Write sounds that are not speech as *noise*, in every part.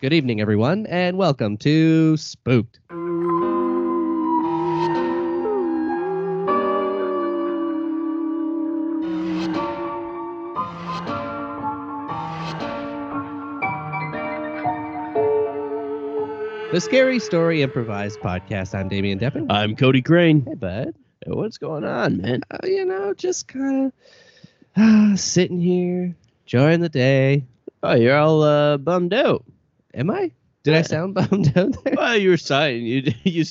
Good evening, everyone, and welcome to Spooked. The Scary Story Improvised Podcast. I'm Damien Deppin. I'm Cody Crane. Hey, bud. Hey, What's going on, man? Uh, you know, just kind of *sighs* sitting here, enjoying the day. Oh, you're all uh, bummed out. Am I? Did I sound bummed *laughs* out there? Well, you were sighing. You *laughs* you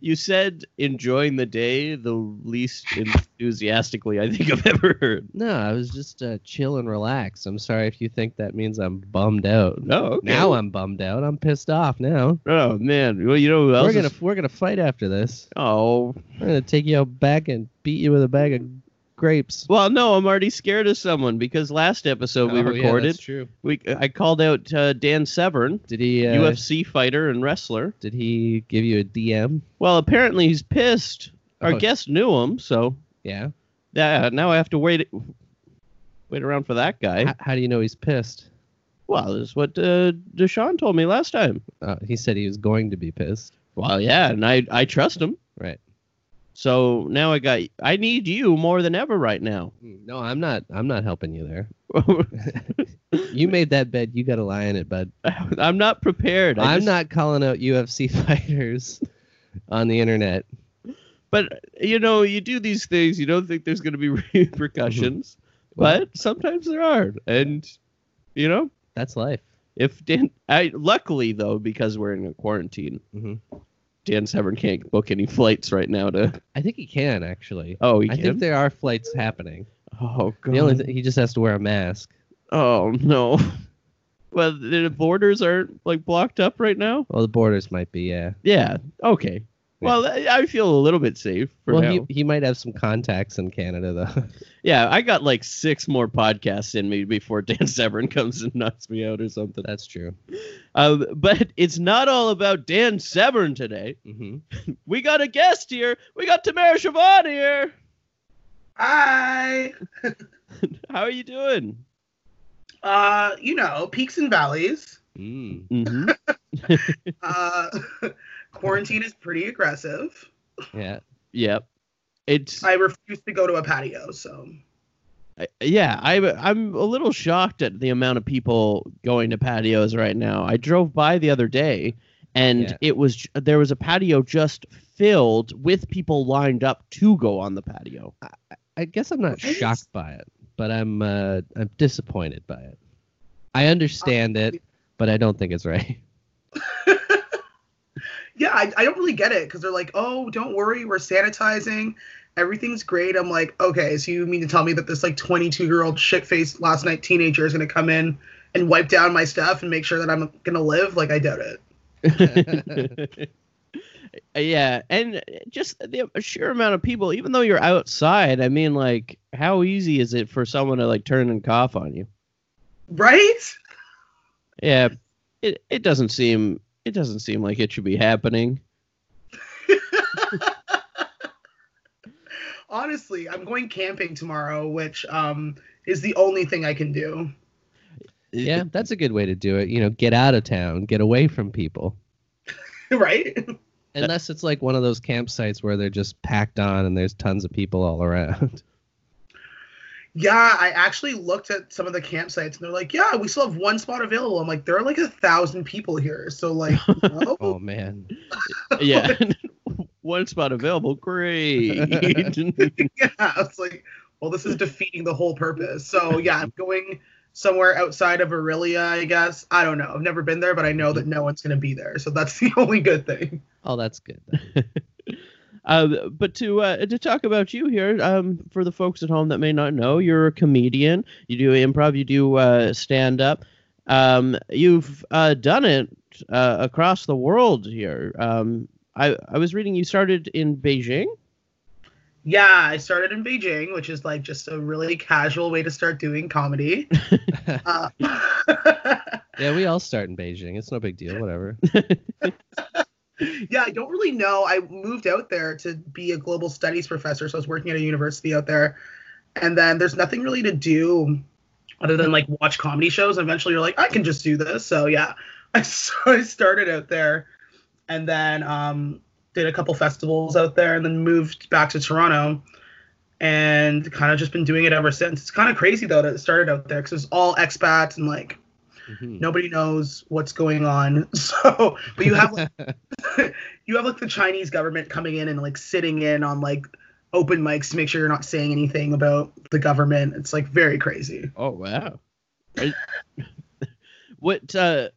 you said enjoying the day the least enthusiastically I think I've ever heard. No, I was just uh, chill and relax. I'm sorry if you think that means I'm bummed out. No, okay. Now I'm bummed out. I'm pissed off now. Oh man. Well, you know who else? We're gonna is- we're gonna fight after this. Oh. We're gonna take you out back and beat you with a bag of grapes. Well, no, I'm already scared of someone because last episode we Oh, yeah, recorded, that's true. we I called out uh, Dan Severn, Did he uh, UFC fighter and wrestler. Did he give you a DM? Well, apparently he's pissed. Our Oh. guest knew him, so Yeah. yeah. Now I have to wait wait around for that guy. H- how do you know he's pissed? Well, that's what uh, Deshaun told me last time. Uh, he said he was going to be pissed. Well, yeah, and I I trust him. Right. So now I got I need you more than ever right now. No, I'm not. I'm not helping you there. *laughs* You made that bed. You got to lie in it, bud. *laughs* I'm not prepared. I I'm just- not calling out UFC *laughs* fighters on the internet. But you know, you do these things. You don't think there's going to be repercussions, Well- but sometimes there are. And you know, That's life. if Dan, I luckily though, because we're in a quarantine, hmm Dan Severn can't book any flights right now to. I think he can actually. Oh, he can? I can. think there are flights happening. oh god. The only th- he just has to wear a mask. Oh no. *laughs* Well, the borders aren't like blocked up right now. Well, the borders might be. Yeah. Yeah. Okay. *laughs* Well, I I feel a little bit safe for well, now. he he might have some contacts in Canada though. *laughs* Yeah, I got like six more podcasts in me before *laughs* Dan Severn comes and knocks me out or something. That's true. Um, but it's not all about Dan Severn today. hmm We got a guest here. We got Tamara Shevon here. Hi. How are you doing? Uh, you know, peaks and valleys. Mm. Mm-hmm. Uh, quarantine is pretty aggressive. Yeah. yep. It's I refuse to go to a patio, so I- yeah. I I'm a little shocked at the amount of people going to patios right now. I drove by the other day, and Yeah. it was there was a patio just filled with people lined up to go on the patio. I guess I'm not Right? shocked by it, but I'm uh, I'm disappointed by it. I understand it, but I don't think it's right. *laughs* yeah, I, I don't really get it because they're like, oh, don't worry, we're sanitizing. Everything's great. I'm like, okay, so you mean to tell me that this like 22 year old shit faced last night teenager is gonna come in and wipe down my stuff and make sure that I'm gonna live? Like, I doubt it. *laughs* yeah, and just the sheer amount of people, even though you're outside, I mean, like, how easy is it for someone to like turn and cough on you? Right? Yeah, it it doesn't seem it doesn't seem like it should be happening. *laughs* Honestly, I'm going camping tomorrow, which um is the only thing I can do. yeah, that's a good way to do it. You know, get out of town, get away from people. *laughs* right? Unless it's like one of those campsites where they're just packed on and there's tons of people all around. *laughs* Yeah, I actually looked at some of the campsites and they're like, yeah, we still have one spot available. I'm like, there are like a thousand people here. So like, *laughs* no. Oh man. *laughs* yeah, one spot available. Great. *laughs* yeah, it's like, well, this is defeating the whole purpose. So yeah, I'm going somewhere outside of Orillia, I guess. I don't know. I've never been there, but I know that mm-hmm. no one's gonna be there. So that's the only good thing. Oh, that's good. Uh, but to uh, to talk about you here, um, for the folks at home that may not know, you're a comedian. You do improv. You do uh, stand up. Um, you've uh, done it uh, across the world here. Um, I I was reading you started in Beijing. Yeah, I started in Beijing, which is like just a really casual way to start doing comedy. *laughs* Uh, *laughs* Yeah, we all start in Beijing. It's no big deal. Whatever. *laughs* yeah, I don't really know. I moved out there to be a global studies professor, so I was working at a university out there. And then there's nothing really to do other than like watch comedy shows. And eventually you're like, I can just do this. So yeah, I *laughs* so I started out there, and then um, did a couple festivals out there, and then moved back to Toronto, and kind of just been doing it ever since. It's kind of crazy though that it started out there because it's all expats and like Mhm. nobody knows what's going on. *laughs* So, but you have like, *laughs* *laughs* you have like the Chinese government coming in and like sitting in on like open mics to make sure you're not saying anything about the government. It's like very crazy. Oh wow. What uh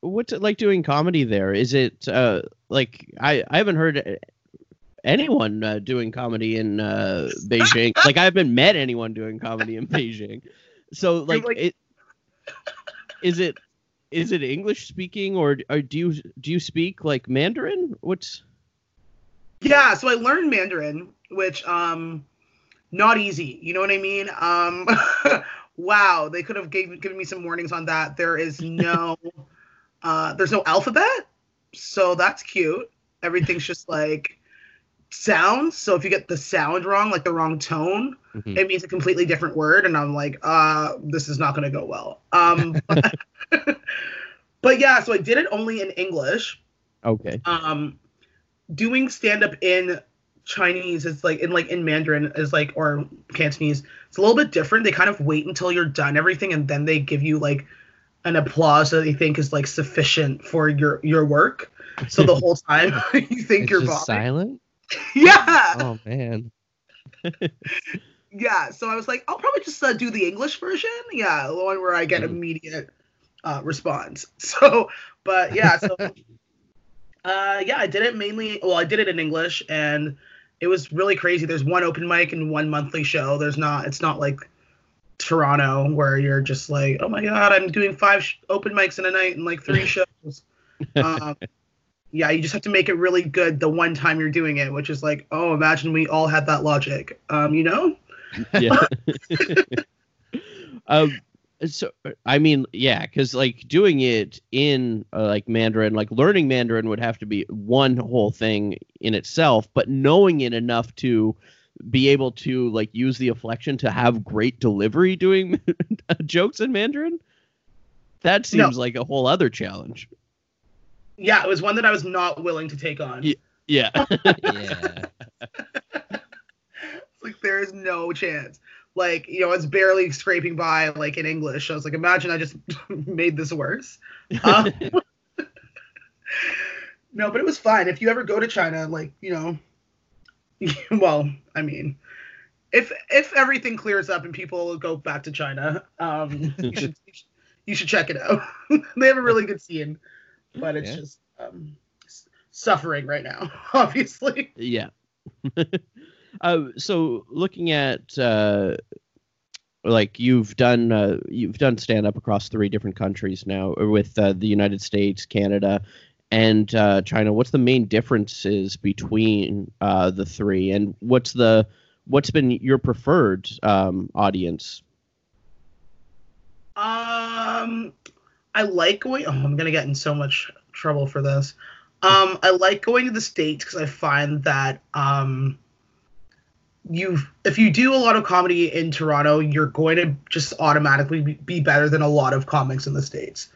what's it like doing comedy there? Is it uh like I I haven't heard anyone uh, doing comedy in uh Beijing. like I haven't met anyone doing comedy in Beijing. So like, like- it is it is it English speaking or, or do you do you speak like Mandarin? What's Yeah, so I learned Mandarin, which um not easy. You know what I mean? Um *laughs* wow, they could have gave, given me some warnings on that. There is no *laughs* uh there's no alphabet. So that's cute. Everything's just like sounds. So if you get the sound wrong, like the wrong tone, Mhm. it means a completely different word and i'm like uh this is not going to go well um *laughs* but, *laughs* but yeah so i did it only in english okay. um doing stand up in chinese is like in like in mandarin is like or cantonese it's a little bit different they kind of wait until you're done everything and then they give you like an applause that they think is like sufficient for your your work so the *laughs* whole time you think It's you're just bombing silent. *laughs* yeah. Oh man. yeah so i was like i'll probably just uh, do the english version. Yeah the one where i get Mhm. immediate uh, response. *laughs* So but yeah so *laughs* uh yeah i did it mainly well i did it in english and it was really crazy. There's one open mic and one monthly show. There's not it's not like toronto where you're just like oh my god i'm doing five sh- open mics in a night and like three shows. Um, yeah you just have to make it really good the one time you're doing it which is like oh imagine we all had that logic um you know *laughs* yeah. *laughs* um, so I mean, yeah, because like doing it in uh, like Mandarin, like learning Mandarin would have to be one whole thing in itself, but knowing it enough to be able to like use the inflection to have great delivery doing *laughs* jokes in Mandarin, that No. seems like a whole other challenge. Yeah, it was one that I was not willing to take on. Yeah. *laughs* Yeah. Yeah. *laughs* Like there is no chance. Like, you know, it's barely scraping by like in English. I was like, imagine I just *laughs* made this worse. Um, no, but it was fine. If you ever go to China, like, you know, well, I mean, if if everything clears up and people go back to China, um, you should you should check it out. they have a really good scene, but it's Yeah. just um, suffering right now, *laughs* obviously. Yeah. *laughs* uh, so looking at uh, like you've done uh, you've done stand up across three different countries now with uh, the United States, Canada, and uh, China. What's the main differences between uh, the three, and what's the what's been your preferred um, audience? Um, I like going. Oh, I'm gonna get in so much trouble for this. Um, I like going to the states because I find that um, you if you do a lot of comedy in Toronto, you're going to just automatically be- be better than a lot of comics in the states.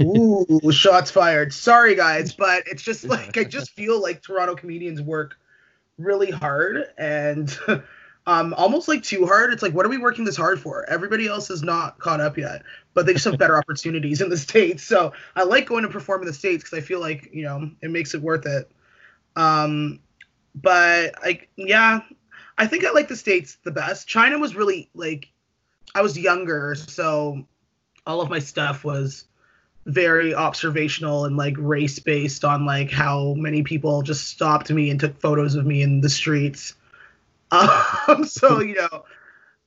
Ooh, *laughs* shots fired. Sorry guys, but it's just *laughs* like I just feel like Toronto comedians work really hard and *laughs* um almost like too hard. It's like what are we working this hard for? Everybody else is not caught up yet, but they just have better *laughs* opportunities in the states. So I like going to perform in the states because I feel like you know it makes it worth it. Um, but like, yeah, I think I like the states the best. China was really like I was younger, so all of my stuff was very observational and like race based on like how many people just stopped me and took photos of me in the streets. *laughs* Um, so you know,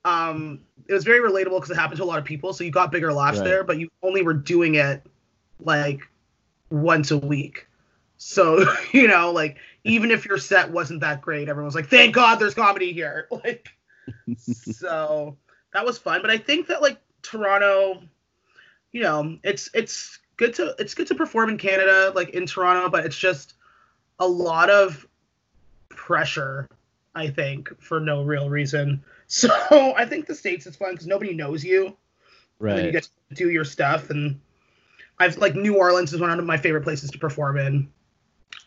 um, it was very relatable because it happened to a lot of people. So you got bigger laughs Right. there, but you only were doing it like once a week. So *laughs* you know, like even if your set wasn't that great, everyone was like, "Thank God there's comedy here." *laughs* Like, so that was fun. But I think that like Toronto, you know, it's it's good to it's good to perform in Canada, like in Toronto, but it's just a lot of pressure, I think, for no real reason. *laughs* So I think the States is fun because nobody knows you. And you get to do your stuff and I've like New Orleans is one of my favorite places to perform in.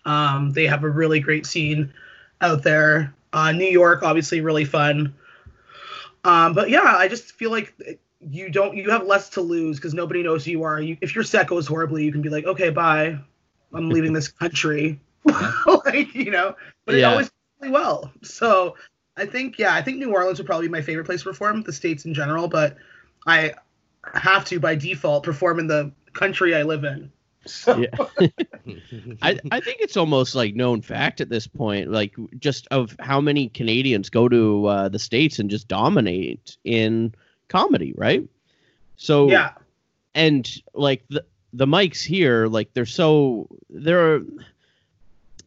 Um, they have a really great scene out there. Uh, New York, obviously, really fun. Um, but yeah, I just feel like you don't you have less to lose because nobody knows who you are. You, if your set goes horribly, you can be like, okay, bye, I'm leaving this country. *laughs* like you know, but it always really well. So I think yeah, I think New Orleans would probably be my favorite place to perform. The states in general, but I have to by default perform in the country I live in. So Yeah. *laughs* I, I think it's almost like known fact at this point, like just of how many Canadians go to uh, the states and just dominate in comedy, right? So yeah, and like the the mics here, like they're so they're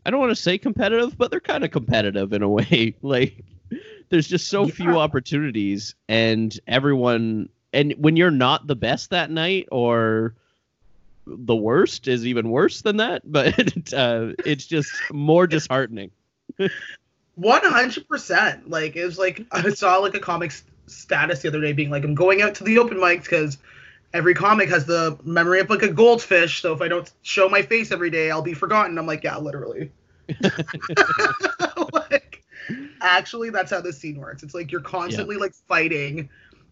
I don't want to say competitive, but they're kind of competitive in a *laughs* way. Like there's just so few opportunities, and everyone and when you're not the best that night or the worst is even worse than that, *laughs* but uh, it's just more disheartening. *laughs* One hundred percent. Like it was like I saw like a comic status the other day being like, I'm going out to the open mics because every comic has the memory of like a goldfish. So if I don't show my face every day, I'll be forgotten. I'm like, yeah, literally. *laughs* like, actually, that's how this scene works. It's like you're constantly like fighting,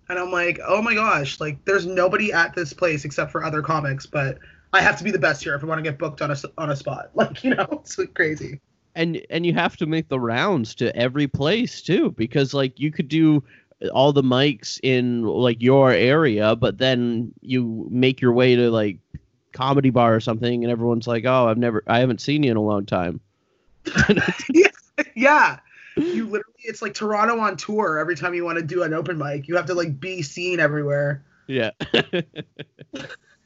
and I'm like, oh my gosh, like there's nobody at this place except for other comics, but. I have to be the best here if I want to get booked on a on a spot. *laughs* Like you know, it's like crazy. and and you have to make the rounds to every place too because like you could do all the mics in like your area but then you make your way to like comedy bar or something and everyone's like oh i've never i haven't seen you in a long time *laughs* yeah. You literally it's like toronto on tour every time you want to do an open mic. You have to like be seen everywhere. Yeah. *laughs*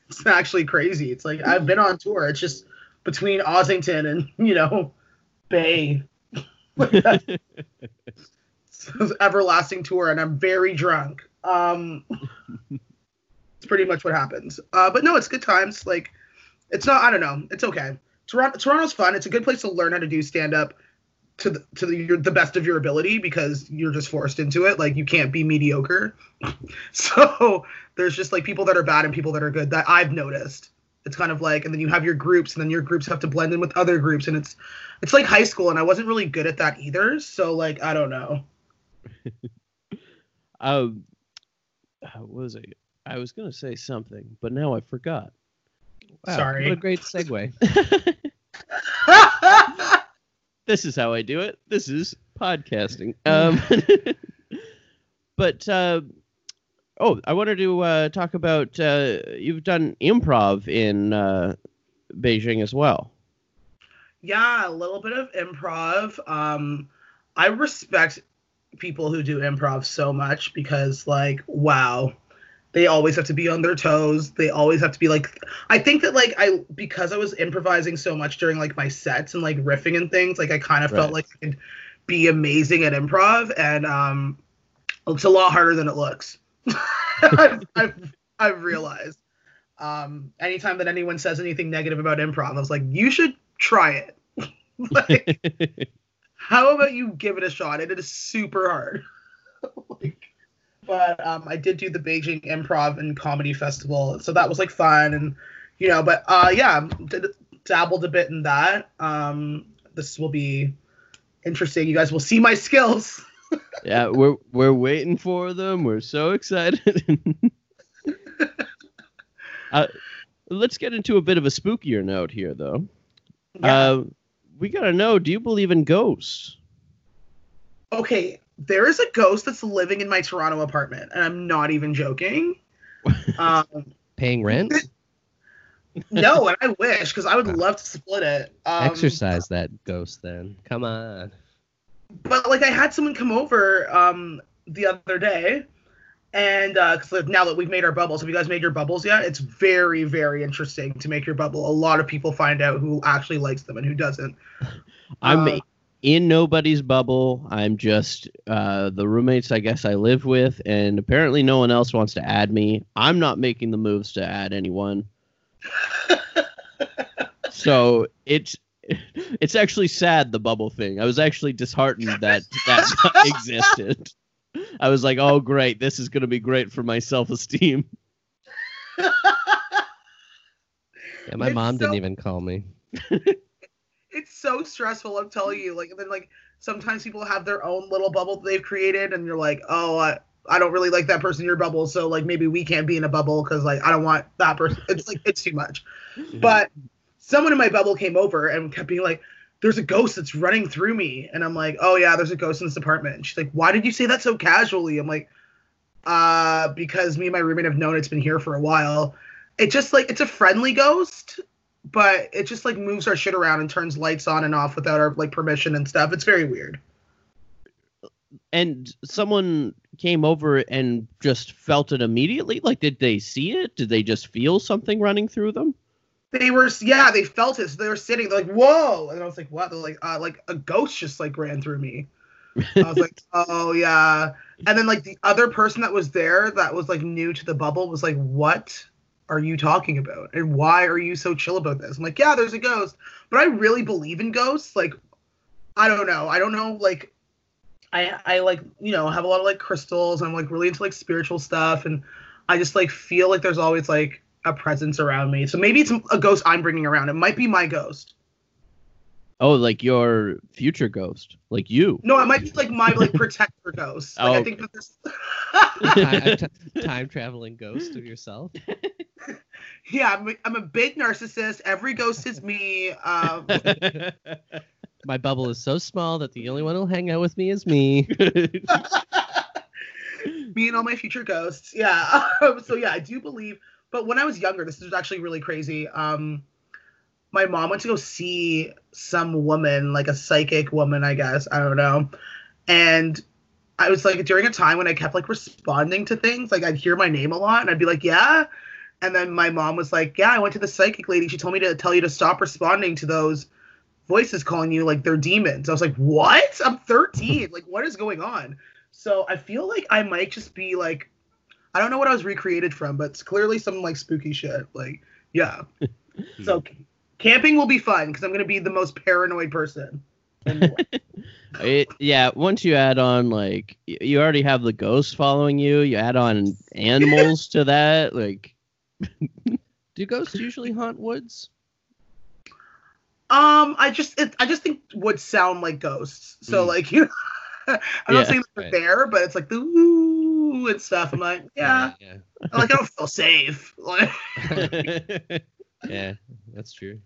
It's actually crazy. It's like i've been on tour. It's just between ossington and you know bay. *laughs* Everlasting tour and i'm very drunk. Um it's pretty much what happens. Uh but no it's good times. Like it's not i don't know. It's okay toronto toronto's fun. It's a good place to learn how to do stand up to the to the, your, the best of your ability because you're just forced into it. Like you can't be mediocre. *laughs* So there's just like people that are bad and people that are good that i've noticed. It's kind of like and then you have your groups and then your groups have to blend in with other groups and it's it's like high school and i wasn't really good at that either. So like i don't know. *laughs* Um uh, what was it i was gonna say something but now i forgot Wow, Sorry. What a great segue. *laughs* this is how I do it. This is podcasting. Um, *laughs* but uh, oh, I wanted to uh, talk about uh, you've done improv in uh, Beijing as well. yeah a little bit of improv um i respect people who do improv so much because like wow they always have to be on their toes. They always have to be like i think that like i because i was improvising so much during like my sets and like riffing and things like i kind of felt like i could be amazing at improv and um it's a lot harder than it looks. *laughs* I've, I've, I've realized. Um anytime that anyone says anything negative about improv i was like you should try it. *laughs* Like *laughs* how about you give it a shot? It is super hard. like, but um, I did do the Beijing Improv and Comedy Festival, so that was like fun, and you know, but uh, yeah, did, dabbled a bit in that. Um, this will be interesting. You guys will see my skills. *laughs* yeah, we're we're waiting for them. We're so excited. *laughs* uh, let's get into a bit of a spookier note here, though. Uh, we gotta know: Do you believe in ghosts? okay, there is a ghost that's living in my Toronto apartment, and I'm not even joking. *laughs* um, Paying rent? *laughs* no, and I wish because I would love to split it. Um, Exercise that ghost then. Come on. but like I had someone come over um the other day, and uh 'cause like, now that we've made our bubbles, have you guys made your bubbles yet? It's very very interesting to make your bubble. A lot of people find out who actually likes them and who doesn't. I'm Uh, in nobody's bubble. I'm just uh, the roommates I guess I live with, and apparently no one else wants to add me. I'm not making the moves to add anyone. *laughs* so it's it's actually sad the bubble thing. I was actually disheartened that that *laughs* existed. I was like, oh great, this is gonna be great for my self esteem. *laughs* Yeah, my It's mom didn't even call me. It's so stressful. I'm telling you. Like, and then like sometimes people have their own little bubble that they've created, and you're like, oh, I, I don't really like that person in your bubble, so like maybe we can't be in a bubble because like I don't want that person. It's like it's too much. But someone in my bubble came over and kept being like, "There's a ghost that's running through me," and I'm like, "Oh yeah, there's a ghost in this apartment." And she's like, "Why did you say that so casually?" I'm like, "Uh, because me and my roommate have known it's been here for a while. It just like it's a friendly ghost." But it just like moves our shit around and turns lights on and off without our like permission and stuff. It's very weird. and someone came over and just felt it immediately. Like, did they see it? Did they just feel something running through them? They were yeah, they felt it. So they were sitting, they're like, whoa. And I was like, what? They're like, uh, like a ghost just like ran through me. I was like, *laughs* oh yeah. And then like the other person that was there that was like new to the bubble was like, what are you talking about? And why are you so chill about this? I'm like, yeah, there's a ghost. But I really believe in ghosts. Like, I don't know. I don't know. Like, I I like you know have a lot of like crystals. I'm like really into like spiritual stuff, and I just like feel like there's always like a presence around me. So maybe it's a ghost I'm bringing around. It might be my ghost. Oh, like your future ghost, like you. No, it might be like my like *laughs* protector ghost. Like Oh, I think that this. *laughs* *laughs* time, a t- time traveling ghost of yourself. *laughs* yeah, I'm, I'm a big narcissist. Every ghost is me. Um, *laughs* My bubble is so small that the only one who'll hang out with me is me. *laughs* me and all my future ghosts. Yeah. Um, so yeah, I do believe. But when I was younger, this is actually really crazy. Um, my mom went to go see some woman, like a psychic woman, I guess. I don't know. And I was like during a time when I kept like responding to things, like I'd hear my name a lot, and I'd be like, yeah. And then my mom was like, yeah, I went to the psychic lady. She told me to tell you to stop responding to those voices calling you like they're demons. I was like, what? I'm 13. *laughs* like, what is going on? So I feel like I might just be like, I don't know what I was recreated from, but it's clearly some like spooky shit. Like, yeah. *laughs* so camping will be fun because I'm gonna be the most paranoid person. in the world. *laughs* It, yeah, once you add on like you already have the ghost following you, you add on animals to that, like Do ghosts usually haunt woods? um, I just it, I just think would sound like ghosts. So Mm. like you, *laughs* know, I'm Yeah. not saying they're Right. there, but it's like the ooh and stuff. I'm like, yeah, Yeah. like I don't feel safe. *laughs* Like, Yeah, that's true.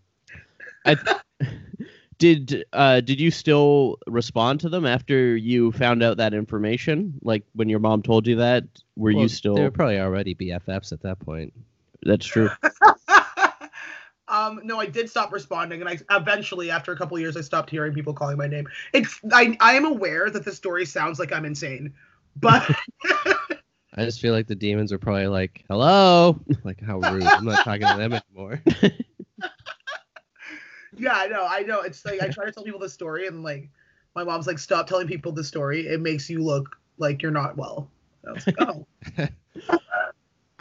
I *laughs* did uh did you still respond to them after you found out that information? Like when your mom told you that, were Well, you still They were probably already BFFs at that point. That's true. *laughs* um, no, I did stop responding, and I eventually, after a couple years, I stopped hearing people calling my name. It's I I am aware that the story sounds like I'm insane, but *laughs* *laughs* I just feel like the demons are probably like, "Hello," like how rude. I'm not talking to them anymore. yeah, I know, I know. It's like I try to tell people the story, and like my mom's like, "Stop telling people the story. It makes you look like you're not well." I was like, "Oh,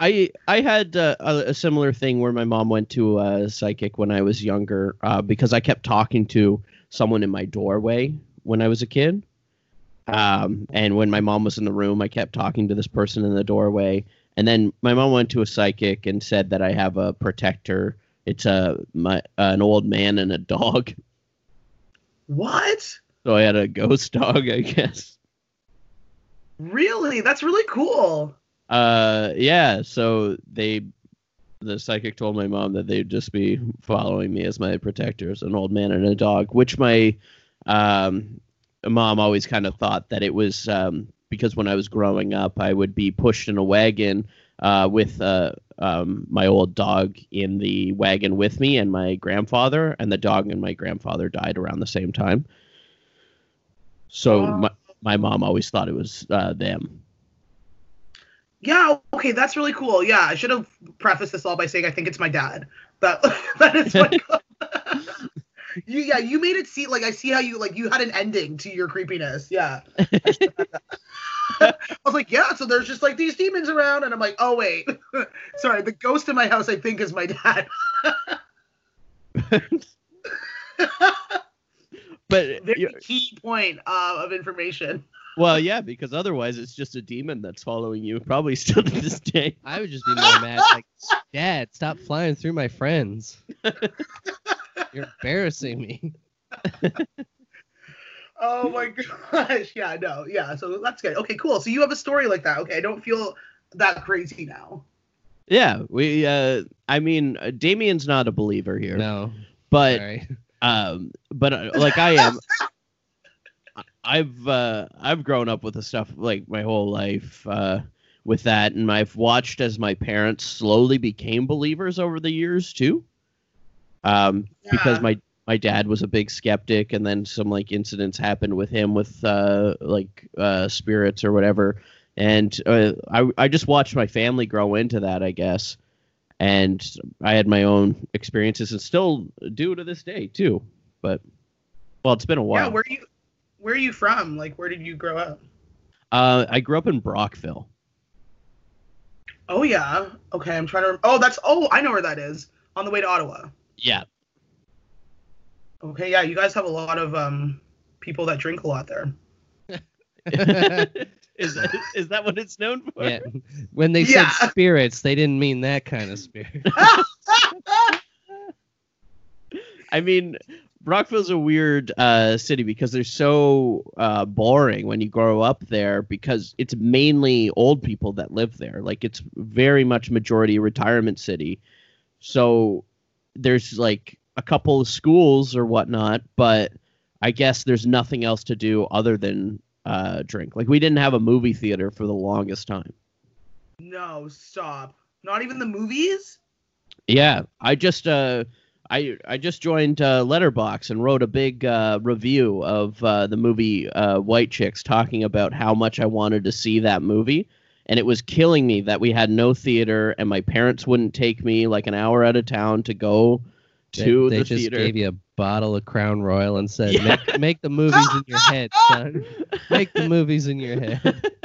I I had uh, a, a similar thing where my mom went to a psychic when I was younger uh, because I kept talking to someone in my doorway when I was a kid. Um, and when my mom was in the room, I kept talking to this person in the doorway. And then my mom went to a psychic and said that I have a protector. It's a my an old man and a dog. *laughs* what? So I had a ghost *laughs* dog, I guess. Really? That's really cool." Uh, yeah. So they, the psychic told my mom that they'd just be following me as my protectors, an old man and a dog, which my um, mom always kind of thought that it was um, because when I was growing up, I would be pushed in a wagon uh, with uh, um, my old dog in the wagon with me and my grandfather, and the dog and my grandfather died around the same time. So Oh. my, my mom always thought it was uh, them. Yeah, okay, that's really cool. Yeah, I should have prefaced this all by saying I think it's my dad. That *laughs* that is what. *laughs* *laughs* you yeah, you made it seem like I see how you like you had an ending to your creepiness. Yeah. I should have had that. I was like, yeah, so there's just like these demons around, and I'm like, oh wait, sorry, the ghost in my house I think is my dad. But Very you- key point uh, of information. Well, yeah, because otherwise it's just a demon that's following you, probably *laughs* still to this day. I would just be more mad. Like, Dad, stop flying through my friends. You're embarrassing me. *laughs* Oh my gosh. Yeah, no. Yeah, so that's good. Okay, cool. So you have a story like that. Okay, I don't feel that crazy now. Yeah, we. Uh, I mean, uh, Damien's not a believer here, No, but sorry. um, but uh, like I am. *laughs* I've uh, I've grown up with the stuff like my whole life uh, with that, and I've watched as my parents slowly became believers over the years too. Um, because my my dad was a big skeptic, and then some like incidents happened with him with uh, like uh, spirits or whatever, and uh, I I just watched my family grow into that, I guess, and I had my own experiences and still do to this day too. But well, it's been a while. Yeah, where you where are you from? Like where did you grow up? uh, I grew up in Brockville. Oh yeah. Okay, I'm trying to Oh, that's oh, I know where that is. On the way to Ottawa. Yeah, Okay, yeah, you guys have a lot of um people that drink a lot there. *laughs* *laughs* is that is that what it's known for? yeah. When they Yeah. said spirits, they didn't mean that kind of spirit. *laughs* I mean, Brockville's a weird uh, city because they're so uh, boring when you grow up there because it's mainly old people that live there. Like it's very much majority retirement city. So there's like a couple of schools or whatnot, but I guess there's nothing else to do other than uh, drink. Like we didn't have a movie theater for the longest time. no, stop. Not even the movies? Yeah, I just uh, I I just joined uh, Letterboxd and wrote a big uh, review of uh, the movie uh, White Chicks, talking about how much I wanted to see that movie, and it was killing me that we had no theater and my parents wouldn't take me like an hour out of town to go They, to they the just theater. gave you a bottle of Crown Royal and said, Yeah. make, make the movies in your head, son. *laughs* Make the movies in your head. *laughs*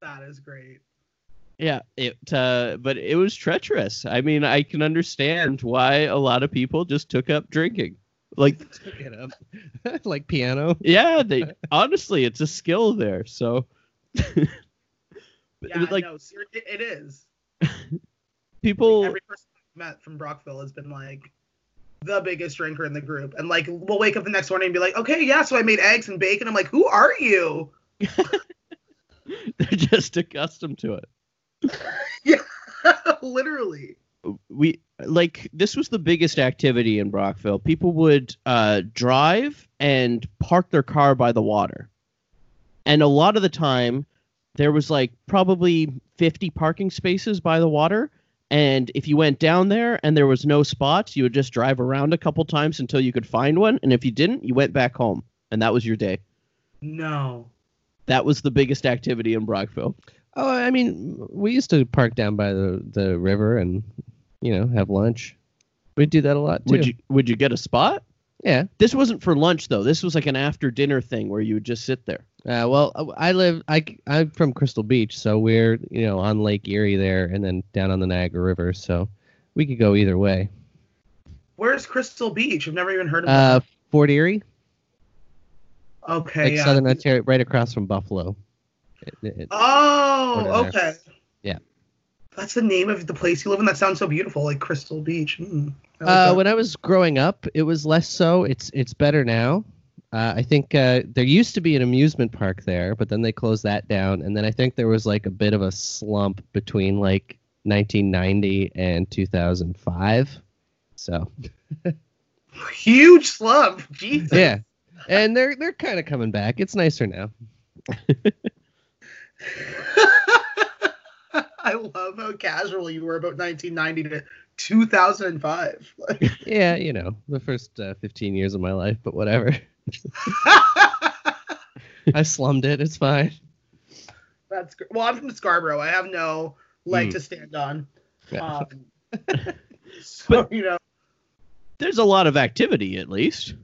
That is great. Yeah, it uh, but it was treacherous. I mean, I can understand why a lot of people just took up drinking. Like *laughs* Took it up. *laughs* like piano. Yeah, they honestly, it's a skill there. So, *laughs* Yeah, like no, ser- it, it is. people, Like, every person I've met from Brockville has been like the biggest drinker in the group. And like we'll wake up the next morning and be like, okay, yeah, so I made eggs and bacon. I'm like, who are you? they're just accustomed to it. *laughs* Yeah, *laughs* literally. We like this was the biggest activity in Brockville. People would uh, drive and park their car by the water, and a lot of the time there was like probably 50 parking spaces by the water. And if you went down there and there was no spots, you would just drive around a couple times until you could find one. And if you didn't, you went back home, and that was your day. No. That was the biggest activity in Brockville. Oh, I mean, we used to park down by the, the river and, you know, have lunch. We'd do that a lot too. Would you would you get a spot? Yeah. This wasn't for lunch though. This was like an after dinner thing where you would just sit there. Uh, well, uh, I live. I I'm from Crystal Beach, so we're you know on Lake Erie there, and then down on the Niagara River, so we could go either way. Where's Crystal Beach? I've never even heard of Uh, Fort Erie. Okay, like yeah. Southern Ontario, right across from Buffalo. It- it- Oh, okay. Yeah. That's the name of the place you live in. That sounds so beautiful, like Crystal Beach. Mm, I like Uh, when I was growing up, it was less so. It's it's better now. Uh, I think uh, there used to be an amusement park there, but then they closed that down. And then I think there was like a bit of a slump between like 1990 and 2005. So *laughs* Huge slump. Jesus. yeah, and they're they're kind of coming back. It's nicer now. *laughs* *laughs* I love how casual you were about 1990 to 2005. Like, *laughs* Yeah, you know, the first uh, 15 years of my life, but whatever. *laughs* I slummed it. It's fine. That's great. Well, I'm from Scarborough. I have no leg Hmm. to stand on. Yeah. Um, so, you know, There's a lot of activity at least.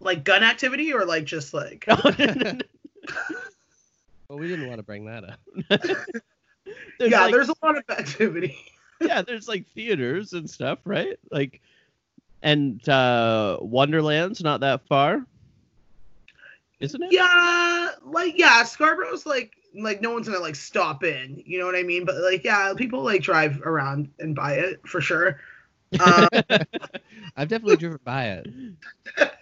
like gun activity or like just like. Well, we didn't want to bring that up. *laughs* There's yeah, like- there's a lot of activity. *laughs* yeah, there's like theaters and stuff, right? Like and uh Wonderland's not that far. isn't it? Yeah, like yeah, Scarborough's like like no one's gonna like stop in. You know what I mean? But like yeah, people like drive around and buy it for sure. Uh, *laughs* I've definitely driven by it.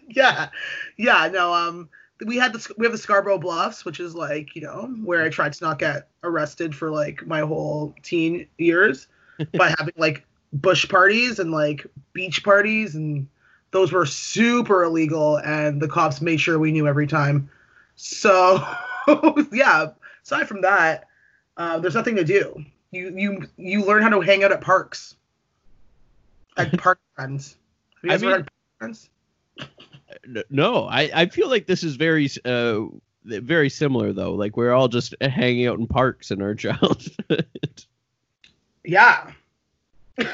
yeah, yeah. No, um, we had the we have the Scarborough Bluffs, which is like you know where I tried to not get arrested for like my whole teen years *laughs* by having like bush parties and like beach parties, and those were super illegal, and the cops made sure we knew every time. So *laughs* yeah, aside from that, uh, there's nothing to do. You you you learn how to hang out at parks, at *laughs* park friends. Have you guys ever mean- friends? No, I, I feel like this is very uh very similar though. Like we're all just hanging out in parks in our *laughs* childhood. Yeah.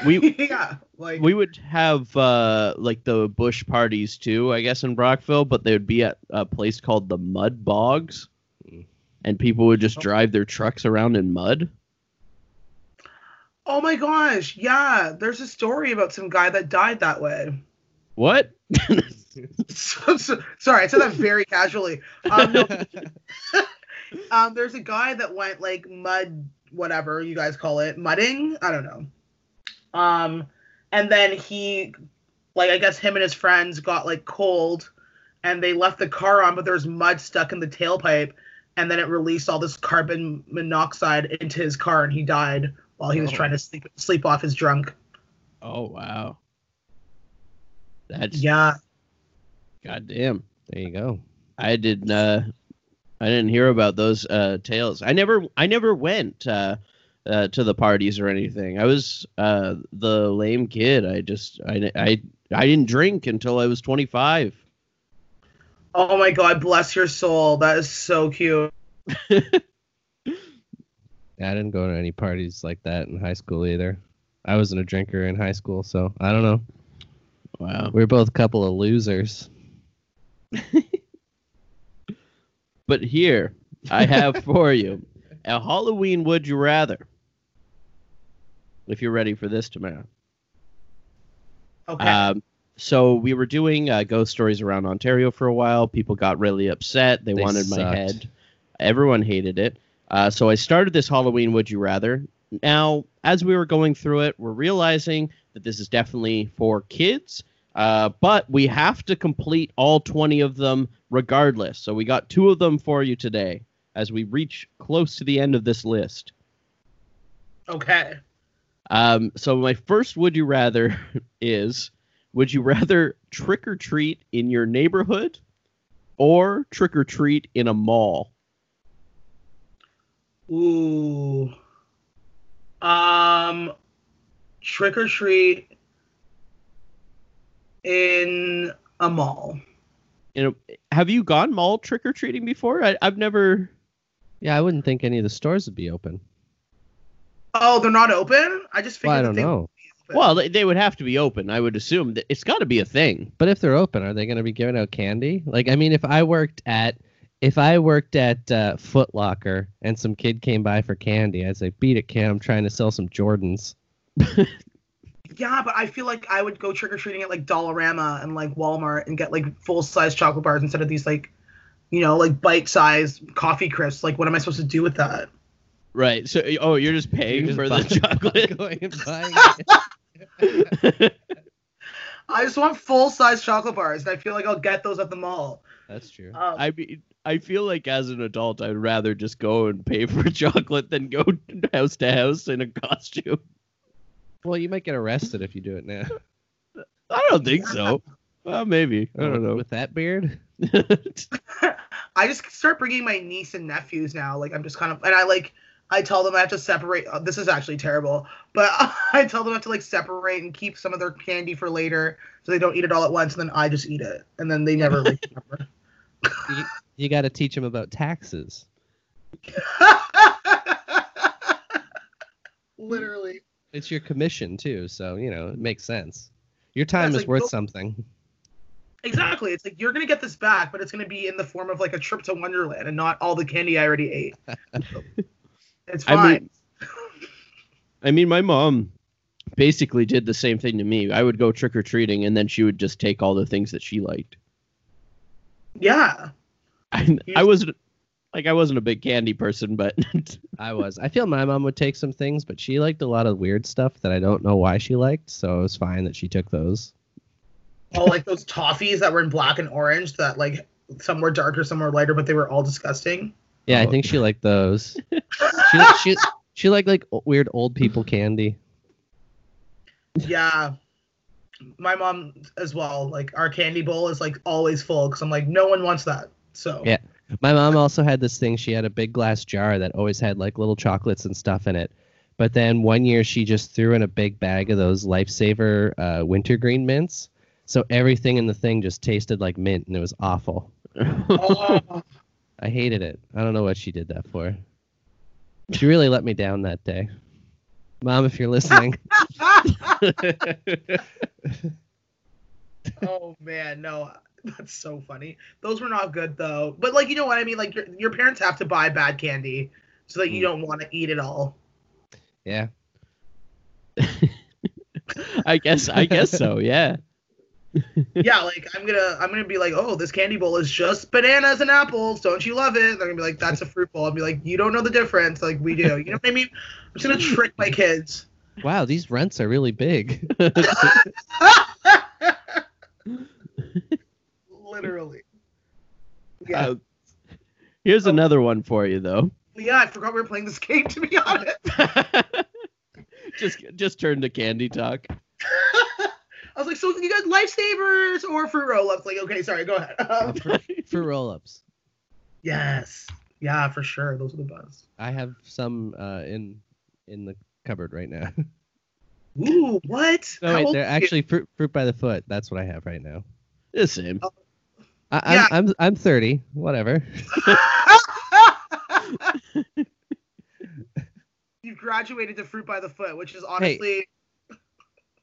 we *laughs* yeah, like we would have uh like the bush parties too, I guess in Brockville, but they would be at a place called the Mud Bogs, and people would just drive their trucks around in mud. oh my gosh, yeah. There's a story about some guy that died that way. What? *laughs* So- *laughs* so- sorry, I said that very casually. Um, no, *laughs* um, there's a guy that went like mud, whatever you guys call it, mudding. I don't know. Um, and then he, like, I guess him and his friends got like cold, and they left the car on, but there's mud stuck in the tailpipe, and then it released all this carbon monoxide into his car, and he died while he was Oh. trying to sleep sleep off his drunk. Oh wow. That's Yeah. Goddamn. There you go. I did uh I didn't hear about those uh tales. I never I never went uh, uh to the parties or anything. I was uh the lame kid. I just I I I didn't drink until I was 25. Oh my god, bless your soul. That is so cute. *laughs* I didn't go to any parties like that in high school either. I wasn't a drinker in high school, so I don't know. Wow. We are both a couple of losers. *laughs* But here I have for you a Halloween would you rather. If you're ready for this tomorrow. Okay. Um, so we were doing uh, ghost stories around Ontario for a while. People got really upset. They, They wanted my head. Everyone hated it. Uh, so I started this Halloween Would You Rather. Now, as we were going through it, we're realizing that this is definitely for kids, uh, but we have to complete all 20 of them regardless. So we got two of them for you today as we reach close to the end of this list. okay. Um, so my first would you rather *laughs* is would you rather trick or treat in your neighborhood or trick or treat in a mall? Ooh. Um trick or treat in a mall. You know, have you gone mall trick or treating before? I, I've never. Yeah, I wouldn't think any of the stores would be open. Oh, they're not open? I just Well, figured I don't know. Well, they, they would have to be open. I would assume that it's got to be a thing. But if they're open, are they going to be giving out candy? Like, I mean, if I worked at if I worked at uh, Foot Locker and some kid came by for candy, I'd say, "Beat it, kid! I'm trying to sell some Jordans." *laughs* Yeah, but I feel like I would go trick or treating at like Dollarama and like Walmart and get like full size chocolate bars instead of these like, you know, like bite sized coffee crisps. Like, what am I supposed to do with that? Right. So, oh, you're just paying You're for just the chocolate. *laughs* going and. *laughs* I just want full size chocolate bars, and I feel like I'll get those at the mall. That's true. Um, I mean, I feel like as an adult, I'd rather just go and pay for *laughs* chocolate than go house to house in a costume. Well, you might get arrested if you do it now. *laughs* I don't think so. Well, maybe. I don't know. With that beard, *laughs* I just start bringing my niece and nephews now. Like I'm just kind of, and I like, I tell them I have to separate. uh, this is actually terrible, but *laughs* I tell them I have to like separate and keep some of their candy for later, so they don't eat it all at once, and then I just eat it, and then they never like, remember. you, you got to teach them about taxes. Literally. It's your commission too, so you know it makes sense. Your time it's is like, worth go- something. Exactly. It's like you're gonna get this back, but it's gonna be in the form of like a trip to Wonderland and not all the candy I already ate. *laughs* it's I fine. mean- I mean, my mom basically did the same thing to me. I would go trick or treating, and then she would just take all the things that she liked. yeah. I, I wasn't like I wasn't a big candy person, but *laughs* I was. I feel my mom would take some things, but she liked a lot of weird stuff that I don't know why she liked, so it was fine that she took those. Oh, like those toffees that were in black and orange that like some were darker, some were lighter, but they were all disgusting. Yeah, I Oh. think she liked those. she *laughs* she she liked like weird old people candy. Yeah. My mom as well. Like our candy bowl is like always full because I'm like, no one wants that. So Yeah. My mom also had this thing. She had a big glass jar that always had like little chocolates and stuff in it. But then one year she just threw in a big bag of those Lifesaver uh, wintergreen mints. So everything in the thing just tasted like mint and it was awful. Oh, *laughs* I hated it. I don't know what she did that for. She really let me down that day. Mom, if you're listening, *laughs* *laughs* oh man, no. *laughs* That's so funny. Those were not good though. But like you know what I mean? Like your your parents have to buy bad candy so that you Mm. don't want to eat it all. yeah. *laughs* I guess I guess so. Yeah. *laughs* yeah, like I'm gonna I'm gonna be like, oh, this candy bowl is just bananas and apples. Don't you love it? They're gonna be like, that's a fruit bowl. I'll be like, you don't know the difference. Like we do. You know what I mean? I'm just gonna trick my kids. Wow, these rents are really big. Literally. *laughs* Yeah. Uh, here's another one for you though. yeah, I forgot we were playing this game to be honest. *laughs* just just turn to candy talk. *laughs* I was like, so you got lifesavers or fruit roll-ups? Like, okay, sorry, go ahead. For, for roll-ups. yes. Yeah, for sure. Those are the best. I have some uh, in in the cupboard right now. Ooh, what? No, wait, they're actually fruit, fruit by the foot. That's what I have right now. The same. I, I'm, Yeah. I'm I'm 30. Whatever. *laughs* You've graduated to fruit by the foot, which is honestly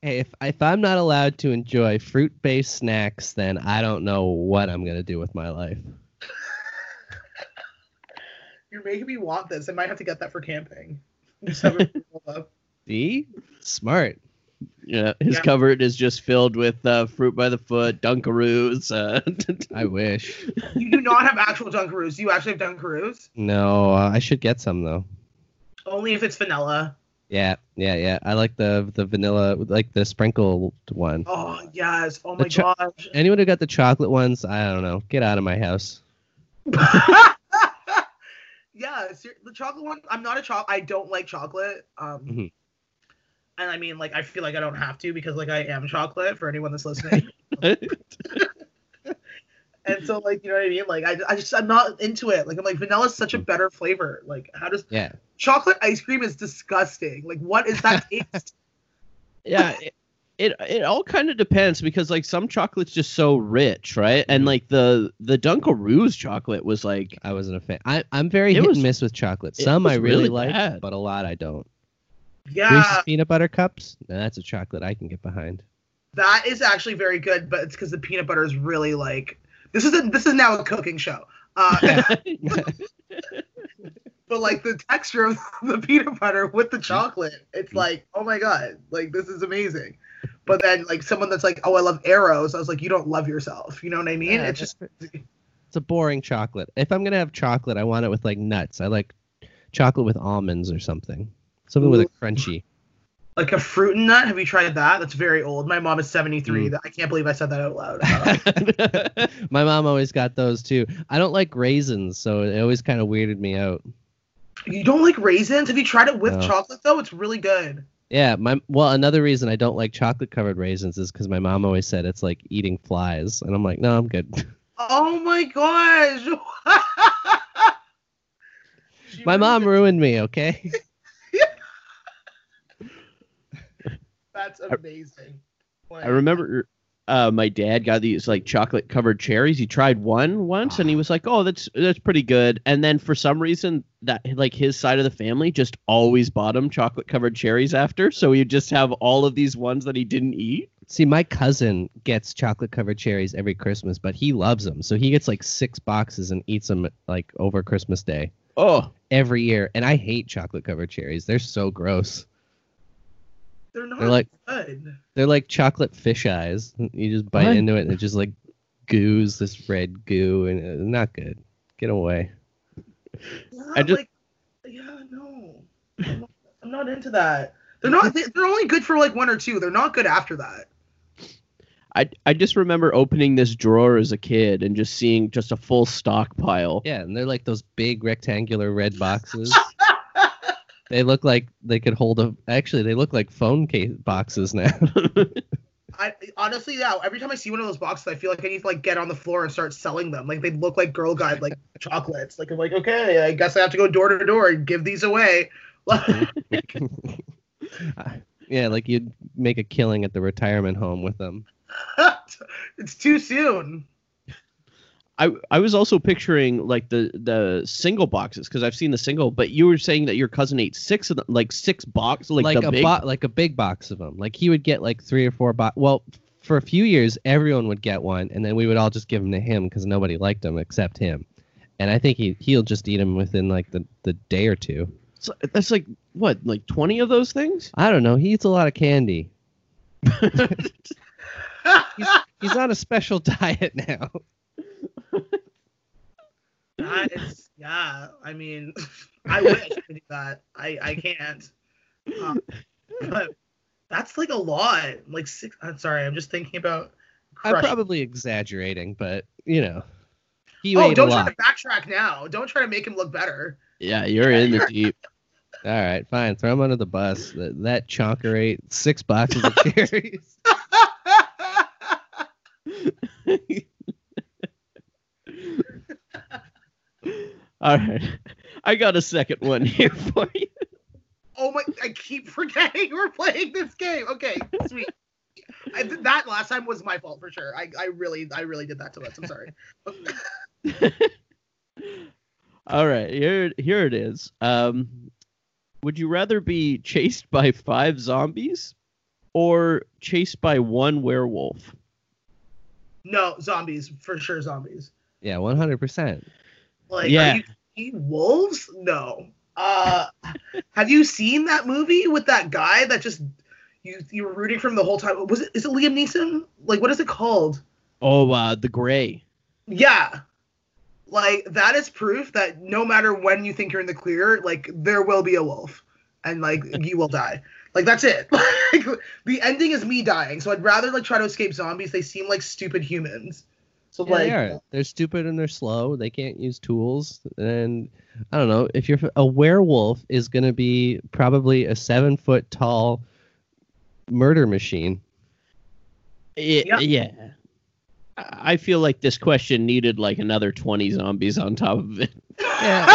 Hey, if if I'm not allowed to enjoy fruit-based snacks, then I don't know what I'm gonna do with my life. *laughs* you're making me want this. I might have to get that for camping. *laughs* Just have a. See, smart. Yeah, his Yeah. cupboard is just filled with uh, fruit by the foot, Dunkaroos. Uh, *laughs* I wish. You do not have actual Dunkaroos. Do you actually have Dunkaroos? No, uh, I should get some though. Only if it's vanilla. Yeah, yeah, yeah. I like the the vanilla, like the sprinkled one. Oh yes. Oh my cho- gosh. Anyone who got the chocolate ones, I don't know. Get out of my house. *laughs* yeah, ser- the chocolate one. I'm not a chocolate. I don't like chocolate. Um, Mhm. And I mean, like, I feel like I don't have to because, like, I am chocolate. For anyone that's listening, *laughs* and so, like, you know what I mean? Like, I, I just I'm not into it. Like, I'm like, vanilla is such a mm. better flavor. Like, how does Yeah. chocolate ice cream is disgusting? Like, what is that *laughs* taste? yeah, it, it it all kind of depends because like some chocolate's just so rich, right? And like the the Dunkaroos chocolate was like I wasn't a fan. I, I'm very It hit was- and miss with chocolate. it Some I was really, really like, bad. but a lot I don't. Yeah, Reese's peanut butter cups. Now that's a chocolate I can get behind. that is actually very good, but it's because the peanut butter is really like this is a this is now a cooking show. Uh, *laughs* *laughs* but like the texture of *laughs* the peanut butter with the chocolate, it's like, oh my god, like this is amazing. But then like someone that's like, oh, I love Aeros, I was like, you don't love yourself. You know what I mean? Yeah, it's just It's a boring chocolate. If I'm gonna have chocolate, I want it with like nuts. I like chocolate with almonds or something. Something with a crunchy. like a fruit and nut. Have you tried that? That's very old. My mom is 73. Mm. That I can't believe I said that out loud. *laughs* My mom always got those too. I don't like raisins, so it always kind of weirded me out. you don't like raisins? Have you tried it with No. chocolate though? It's really good. Yeah, my well, another reason I don't like chocolate covered raisins is because my mom always said it's like eating flies, and I'm like, no, I'm good. *laughs* Oh my gosh. *laughs* My mom ruined me. Okay. That's amazing. I remember uh, my dad got these like chocolate covered cherries. He tried one once and he was like, "Oh, that's that's pretty good." And then for some reason that like his side of the family just always bought him chocolate covered cherries after, so he'd just have all of these ones that he didn't eat. See, my cousin gets chocolate covered cherries every Christmas, but he loves them, so he gets like six boxes and eats them like over Christmas Day Oh, every year. And I hate chocolate covered cherries; they're so gross. They're not They're like- good. They're like chocolate fish eyes. You just bite What? into it, and it just like goos this red goo, and it's not good. Get away. Yeah, I just- like, yeah, no, I'm not, I'm not into that. They're not. they- They're only good for like one or two. They're not good after that. I I just remember opening this drawer as a kid and just seeing just a full stockpile. Yeah, and they're like those big rectangular red boxes. *laughs* they look like they could hold a. Actually, they look like phone case boxes now. *laughs* I honestly, yeah. Every time I see one of those boxes, I feel like I need to like get on the floor and start selling them. Like they look like Girl Guide like *laughs* chocolates. Like I'm like, okay, I guess I have to go door to door and give these away. *laughs* yeah, like you'd make a killing at the retirement home with them. it's too soon. I I was also picturing like the the single boxes because I've seen the single, but you were saying that your cousin ate six of them, like six boxes, like, Like, a big. bo- like a big box of them. Like he would get like three or four box. Well, for a few years, everyone would get one, and then we would all just give them to him because nobody liked them except him. And I think he he'll just eat them within like the, the day or two. So that's like what, like twenty of those things? I don't know. He eats a lot of candy. *laughs* He's on a special *laughs* diet now. That is, yeah. I mean, I wish I could do that. I I can't. Um, but that's like a lot. Like six. I'm sorry. I'm just thinking about. I'm probably exaggerating, but you know, he Oh, don't try lot. to backtrack now. Don't try to make him look better. Yeah, you're in the deep. All right, fine. Throw him under the bus. That, that chonker ate six boxes of cherries. *laughs* *laughs* All right, *laughs* I got a second one here *laughs* for you. oh my! I keep forgetting we're playing this game. Okay, sweet. I, that last time was my fault for sure. I, I really I really did that to us. I'm sorry. *laughs* All right, here here it is. Um, would you rather be chased by five zombies or chased by one werewolf? No zombies for sure. Zombies. Yeah, 100%. Like, Yeah. are you wolves? No. Uh, *laughs* have you seen that movie with that guy that just you you were rooting from the whole time? Was it is it Liam Neeson? Like, what is it called? Oh, uh, the gray. Yeah. Like that is proof that no matter when you think you're in the clear, like there will be a wolf, and like *laughs* you will die. Like that's it. *laughs* Like the ending is me dying. So I'd rather like try to escape zombies. They seem like stupid humans. So Yeah, like they are. They're stupid and they're slow. They can't use tools. And I don't know if you're a werewolf is going to be probably a seven foot tall murder machine. Y- Yeah. yeah. I I feel like this question needed like another 20 zombies on top of it. Yeah.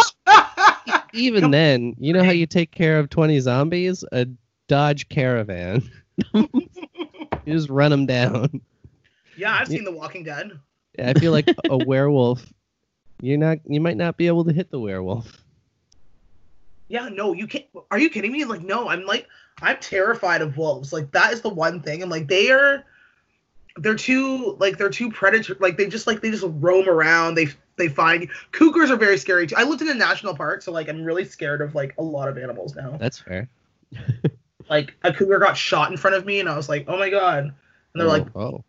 Even then, you know how you take care of 20 zombies? A Dodge Caravan. *laughs* you just run them down. yeah, I've seen The Walking Dead. I feel like a *laughs* werewolf. You're not. You might not be able to hit the werewolf. Yeah, no, you can't. Are you kidding me? Like, no, I'm like, I'm terrified of wolves. Like, that is the one thing. I'm like, they are, they're too, like, they're too predator. Like, they just, like, they just roam around. They, they find. Cougars are very scary too. I lived in a national park, so like, I'm really scared of like a lot of animals now. That's fair. Like, a cougar got shot in front of me, and I was like, oh my god. And they're like, oh,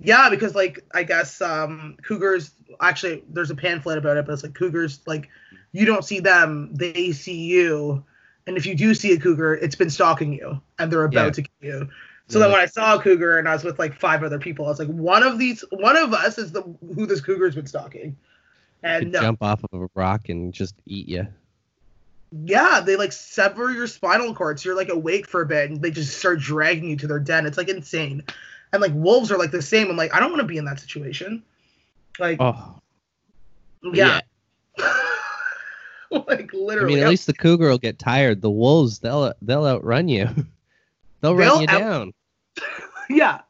yeah, because like I guess um cougars actually there's a pamphlet about it, but it's like cougars like you don't see them, they see you. And if you do see a cougar, it's been stalking you and they're about Yeah. to kill you. So then when I saw a cougar and I was with like five other people, I was like, one of these one of us is the who this cougar's been stalking. And no, jump off of a rock and just eat you. yeah, they like sever your spinal cord. So you're like awake for a bit and they just start dragging you to their den. It's like insane. And like wolves are like the same. I'm like, I don't want to be in that situation. Like, Oh, yeah. *laughs* like literally. I literally. mean, at least the cougar will get tired. The wolves, they'll they'll outrun you. *laughs* they'll run They'll you out- down. *laughs* yeah.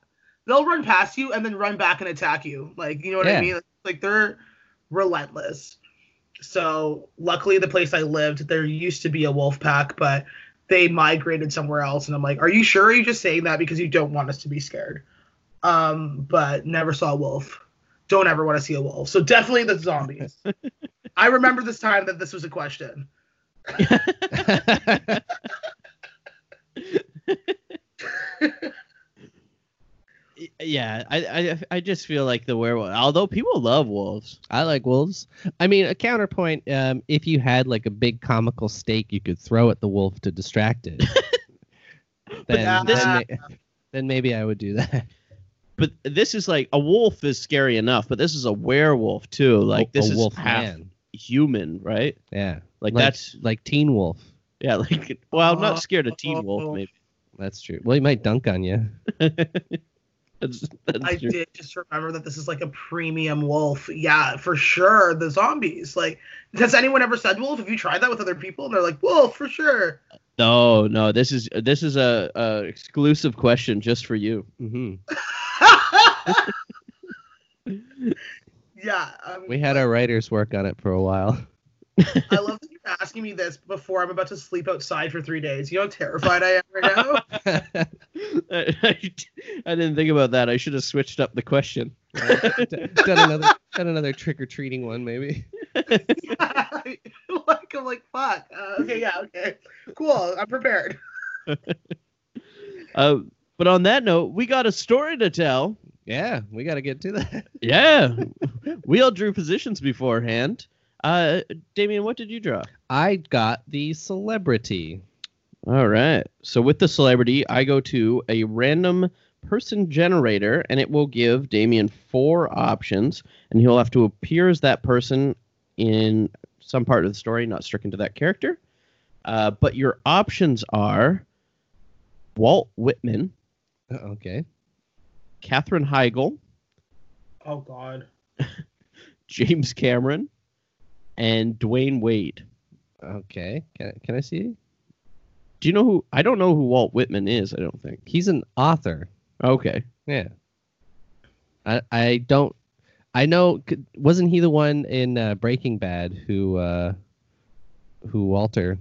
They'll run past you and then run back and attack you. Like, you know what Yeah. I mean? Like they're relentless. So luckily the place I lived, there used to be a wolf pack, but they migrated somewhere else. And I'm like, are you sure or are you just saying that because you don't want us to be scared? Um, but never saw a wolf. Don't ever want to see a wolf. So definitely the zombies. *laughs* I remember this time that this was a question. *laughs* *laughs* Yeah, I, I I just feel like the werewolf. Although people love wolves. I like wolves. I mean, a counterpoint. Um, if you had like a big comical stake, you could throw at the wolf to distract it. *laughs* then, uh, then, ma- then maybe I would do that. But this is like a wolf is scary enough, but this is a werewolf too. Like this a is wolf half man. human, right? Yeah, Like, like that's like Teen Wolf. yeah. Like well, I'm not scared of Teen Wolf. Maybe That's true. Well, he might dunk on you. *laughs* that's, that's I did just remember that this is like a premium wolf. Yeah, for sure. The zombies. Like, has anyone ever said wolf? Have you tried that with other people? And they're like, wolf for sure. No, no. This is this is a, a exclusive question just for you. Mm-hmm. *laughs* yeah. um, We had our writers work on it for a while. I love that you're asking me this before I'm about to sleep outside for three days. You know how terrified I am right now? *laughs* I, I didn't think about that. I should have switched up the question. *laughs* done another done another trick or treating one maybe. *laughs* like I'm like fuck. Uh, okay, yeah, okay, cool. I'm prepared. Uh, but on that note, we got a story to tell. Yeah, we got to get to that. Yeah, we all drew positions beforehand. Uh, Damien, what did you draw? I got the celebrity. All right. So with the celebrity, I go to a random person generator, and it will give Damien four options, and he'll have to appear as that person in some part of the story, not stricken to that character. Uh, but your options are Walt Whitman, Uh, Okay. Katherine Heigl, Oh God. *laughs* James Cameron, and Dwyane Wade. Okay. Can can I see? Do you know who? I don't know who Walt Whitman is. I don't think. He's an author. Okay. Yeah. I I don't. I know. Wasn't he the one in uh, Breaking Bad who uh, who Walter,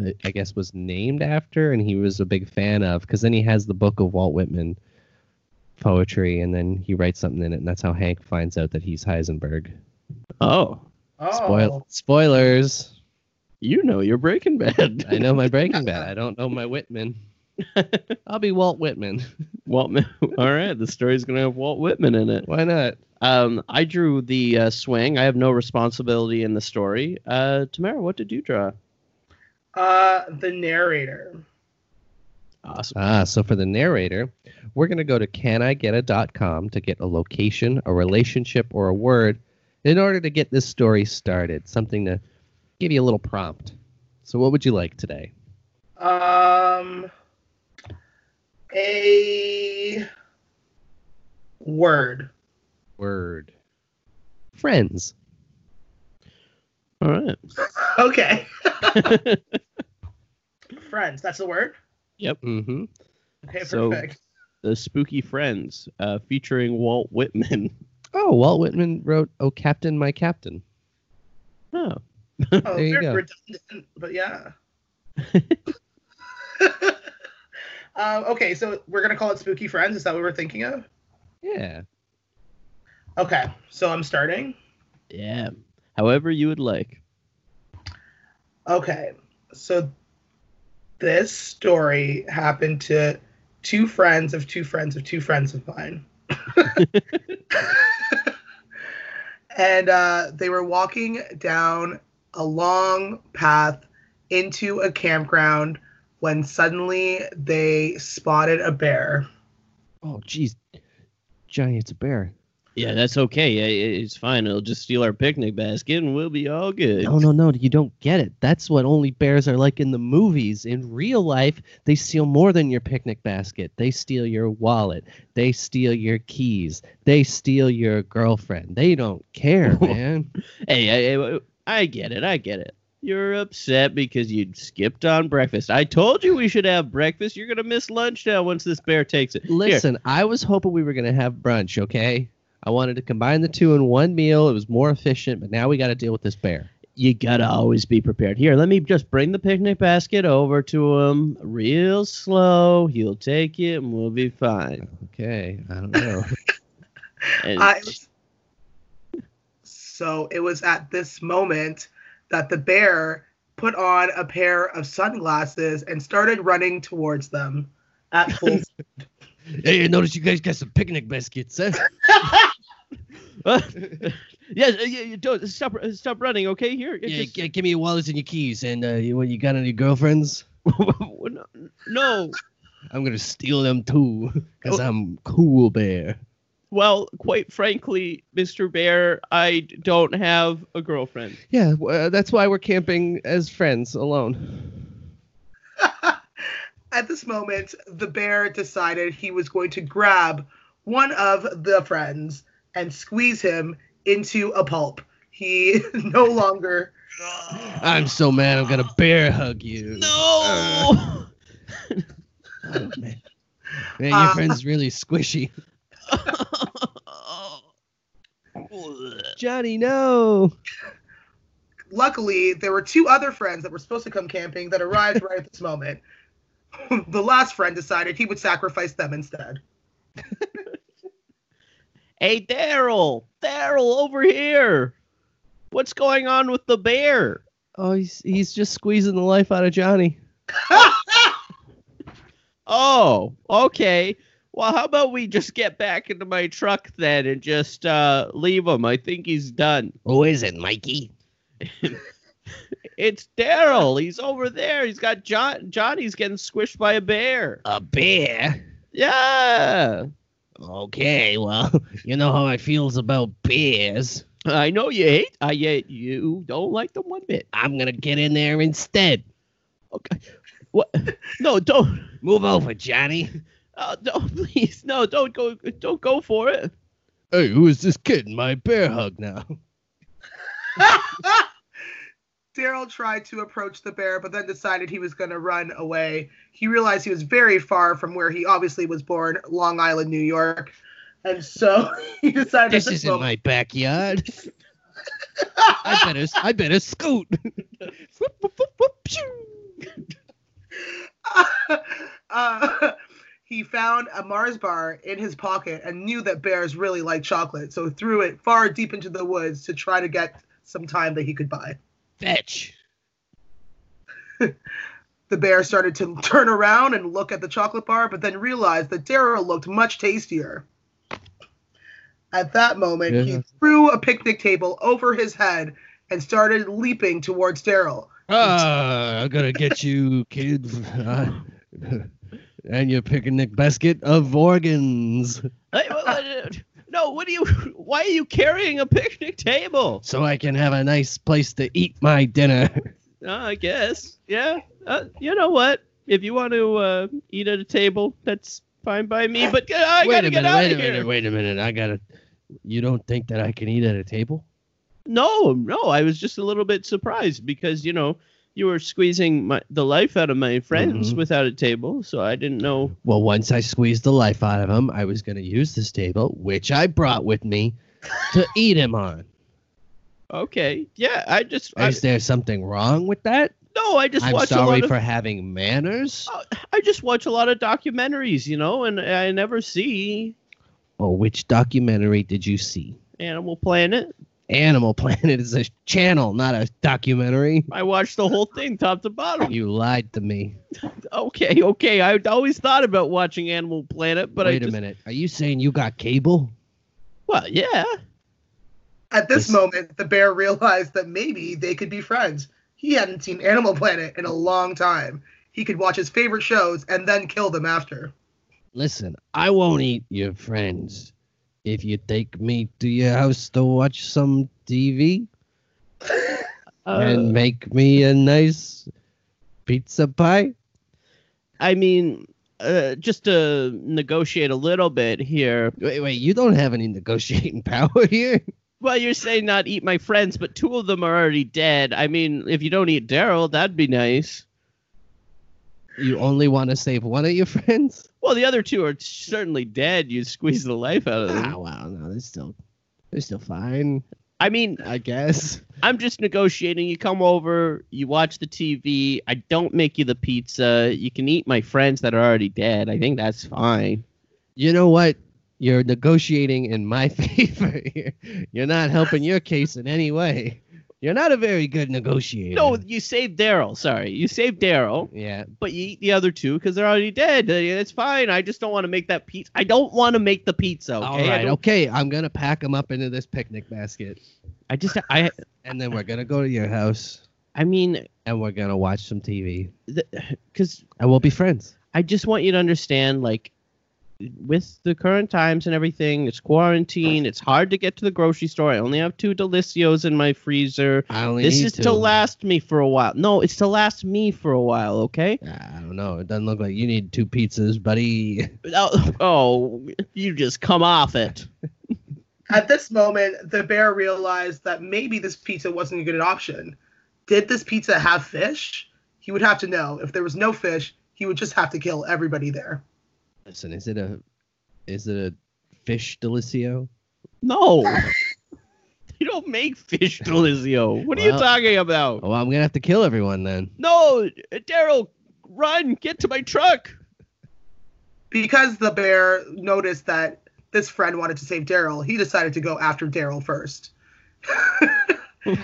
uh, I guess, was named after, and he was a big fan of? Because then he has the book of Walt Whitman poetry, and then he writes something in it, and that's how Hank finds out that he's Heisenberg. Oh, Oh. Spoil spoilers. you know you're Breaking Bad. I know my Breaking Bad. *laughs* I don't know my Whitman. I'll be Walt Whitman. *laughs* Walt. All right, the story's gonna have Walt Whitman in it. Why not? Um, I drew the uh, swing. I have no responsibility in the story. Uh, Tamara, what did you draw? Uh, the narrator. Awesome. Ah, so for the narrator, we're going to go to canigeta.com to get a location, a relationship, or a word in order to get this story started. Something to give you a little prompt. So, what would you like today? Um, a word. Word. Friends. All right. *laughs* Okay. *laughs* Friends. That's the word. yep. Mm-hmm. Okay, So- The Spooky Friends, uh, featuring Walt Whitman. *laughs* Oh, Walt Whitman wrote "Oh Captain, My Captain." Oh. Oh, there you very go. redundant, but yeah. *laughs* um, okay, so we're gonna call it Spooky Friends. Is that what we're thinking of? Yeah. Okay, so I'm starting. Yeah. However you would like. Okay, so this story happened to two friends of two friends of two friends of mine. *laughs* *laughs* and uh, they were walking down a long path into a campground when suddenly they spotted a bear. Oh, geez, Johnny, it's a bear. Yeah, that's okay. It's fine. It'll just steal our picnic basket and we'll be all good. No, no, no. You don't get it. That's what only bears are like in the movies. In real life, they steal more than your picnic basket. They steal your wallet. They steal your keys. They steal your girlfriend. They don't care, *laughs* man. Hey, hey, I get it. I get it. You're upset because you skipped on breakfast. I told you we should have breakfast. You're gonna miss lunch now once this bear takes it. Here, Listen, I was hoping we were going to have brunch, okay? I wanted to combine the two in one meal. It was more efficient, but now we got to deal with this bear. you gotta always be prepared. Here, let me just bring the picnic basket over to him real slow. He'll take it and we'll be fine. Okay, I don't know. *laughs* And I, so it was at this moment that the bear put on a pair of sunglasses and started running towards them at full *laughs* Hey, I noticed you guys got some picnic baskets, huh? *laughs* *laughs* Uh, yeah, uh, you, you don't stop. uh, Stop running, okay? Here, Yeah, just- g- give me your wallets and your keys. And uh, you, what, you got any girlfriends? *laughs* no, no. I'm gonna steal them too, *laughs* cause Oh. I'm cool bear. Well, quite frankly, Mr. Bear, I don't have a girlfriend. Yeah, uh, that's why we're camping as friends alone. At this moment, the bear decided he was going to grab one of the friends and squeeze him into a pulp. He *laughs* no longer. *laughs* I'm so mad. I'm gonna bear hug you. No. Oh, *laughs* man. Man, your Uh, friend's really squishy. Johnny, no. Luckily, there were two other friends that were supposed to come camping that arrived right at this moment. the last friend decided he would sacrifice them instead. Hey, Daryl, Daryl, over here. What's going on with the bear? Oh, he's he's just squeezing the life out of Johnny. *laughs* Oh, okay. Well, how about we just get back into my truck then and just uh, leave him? I think he's done. Who is it, Mikey? *laughs* It's Daryl. He's over there. He's got John. Johnny's getting squished by a bear. A bear? Yeah. Okay, well, *laughs* you know how I feels about bears. I know you hate. I yet you don't like them one bit. I'm gonna get in there instead. Okay. What? No, don't. Move over, Johnny. Uh, don't please. No, don't go. Don't go for it. Hey, who is this kid in my bear hug now? *laughs* Daryl tried to approach the bear, but then decided he was going to run away. He realized he was very far from where he obviously was born, Long Island, New York. And so *laughs* he decided This isn't moment, my backyard. *laughs* I better, I better scoot. *laughs* Uh, he found a Mars bar in his pocket and knew that bears really like chocolate, so threw it far deep into the woods to try to get some time that he could buy. Fetch. *laughs* The bear started to turn around and look at the chocolate bar, but then realized that Daryl looked much tastier. At that moment, Yeah. he threw a picnic table over his head and started leaping towards Daryl. Ah, I'm gonna get you, kid. Uh, *laughs* and your picnic basket of organs, Hey, what- what- what are you? Why are you carrying a picnic table? so I can have a nice place to eat my dinner. Uh, *laughs* I guess. Yeah. Uh, you know what? If you want to uh, eat at a table, that's fine by me. But I wait gotta a get minute, out wait of a here. minute, wait a minute. I gotta. You don't think that I can eat at a table? No, no, I was just a little bit surprised because you know you were squeezing my, the life out of my friends Mhm. without a table, so I didn't know. Well, once I squeezed the life out of him, I was gonna use this table, which I brought with me, to *laughs* eat him on. Okay, yeah, I just I, Is there something wrong with that? no, I just I'm watch a sorry lot of sorry for having manners. Uh, I just watch a lot of documentaries, you know, and I never see Oh, which documentary did you see? Animal Planet. Animal Planet is a channel, not a documentary. I watched the whole thing top to bottom. You lied to me. *laughs* Okay, okay. I always thought about watching Animal Planet, but I Wait just, a minute. Are you saying you got cable? Well, yeah. At this This- moment, the bear realized that maybe they could be friends. He hadn't seen Animal Planet in a long time. He could watch his favorite shows and then kill them after. Listen, I won't eat your friends if you take me to your house to watch some TV *laughs* Uh, and make me a nice pizza pie. I mean, uh, just to negotiate a little bit here. Wait, wait, you don't have any negotiating *laughs* power here. Well, you're saying not eat my friends, but two of them are already dead. I mean, if you don't eat Daryl, that'd be nice. You only want to save one of your *laughs* friends? Well, the other two are certainly dead. You squeeze the life out of them. Ah, wow, no, they're still, they're still fine, I mean, I guess. I'm just negotiating. You come over, you watch the TV. I don't make you the pizza. You can eat my friends that are already dead. I think that's fine. You know what? You're negotiating in my *laughs* favor here. You're not helping your case in any way. You're not a very good negotiator. No, you saved Daryl. Sorry, you saved Daryl, Yeah. but you eat the other two because they're already dead. Uh, It's fine. I just don't want to make that pizza. I don't want to make the pizza. Okay. All Okay. I'm gonna pack them up into this picnic basket, I just I and then we're gonna go to your house, I mean, and we're gonna watch some TV, because and we'll be friends. I just want you to understand, like, with the current times and everything, it's quarantine. It's hard to get to the grocery store. I only have two Delissios in my freezer. I only This need is to. to last me for a while. No, it's to last me for a while. Okay. I don't know. It doesn't look like you need two pizzas, buddy. *laughs* Oh, oh you just come off it. At this moment, the bear realized that maybe this pizza wasn't a good option. Did this pizza have fish? He would have to know. If there was no fish, he would just have to kill everybody there. Listen, is it a, is it a fish Delissio? No. *laughs* you don't make fish *laughs* Delissio. What are you talking about? Oh, I'm gonna have to kill everyone then. No, Daryl, run, get to my truck. Because the bear noticed that this friend wanted to save Daryl, he decided to go after Daryl first. *laughs*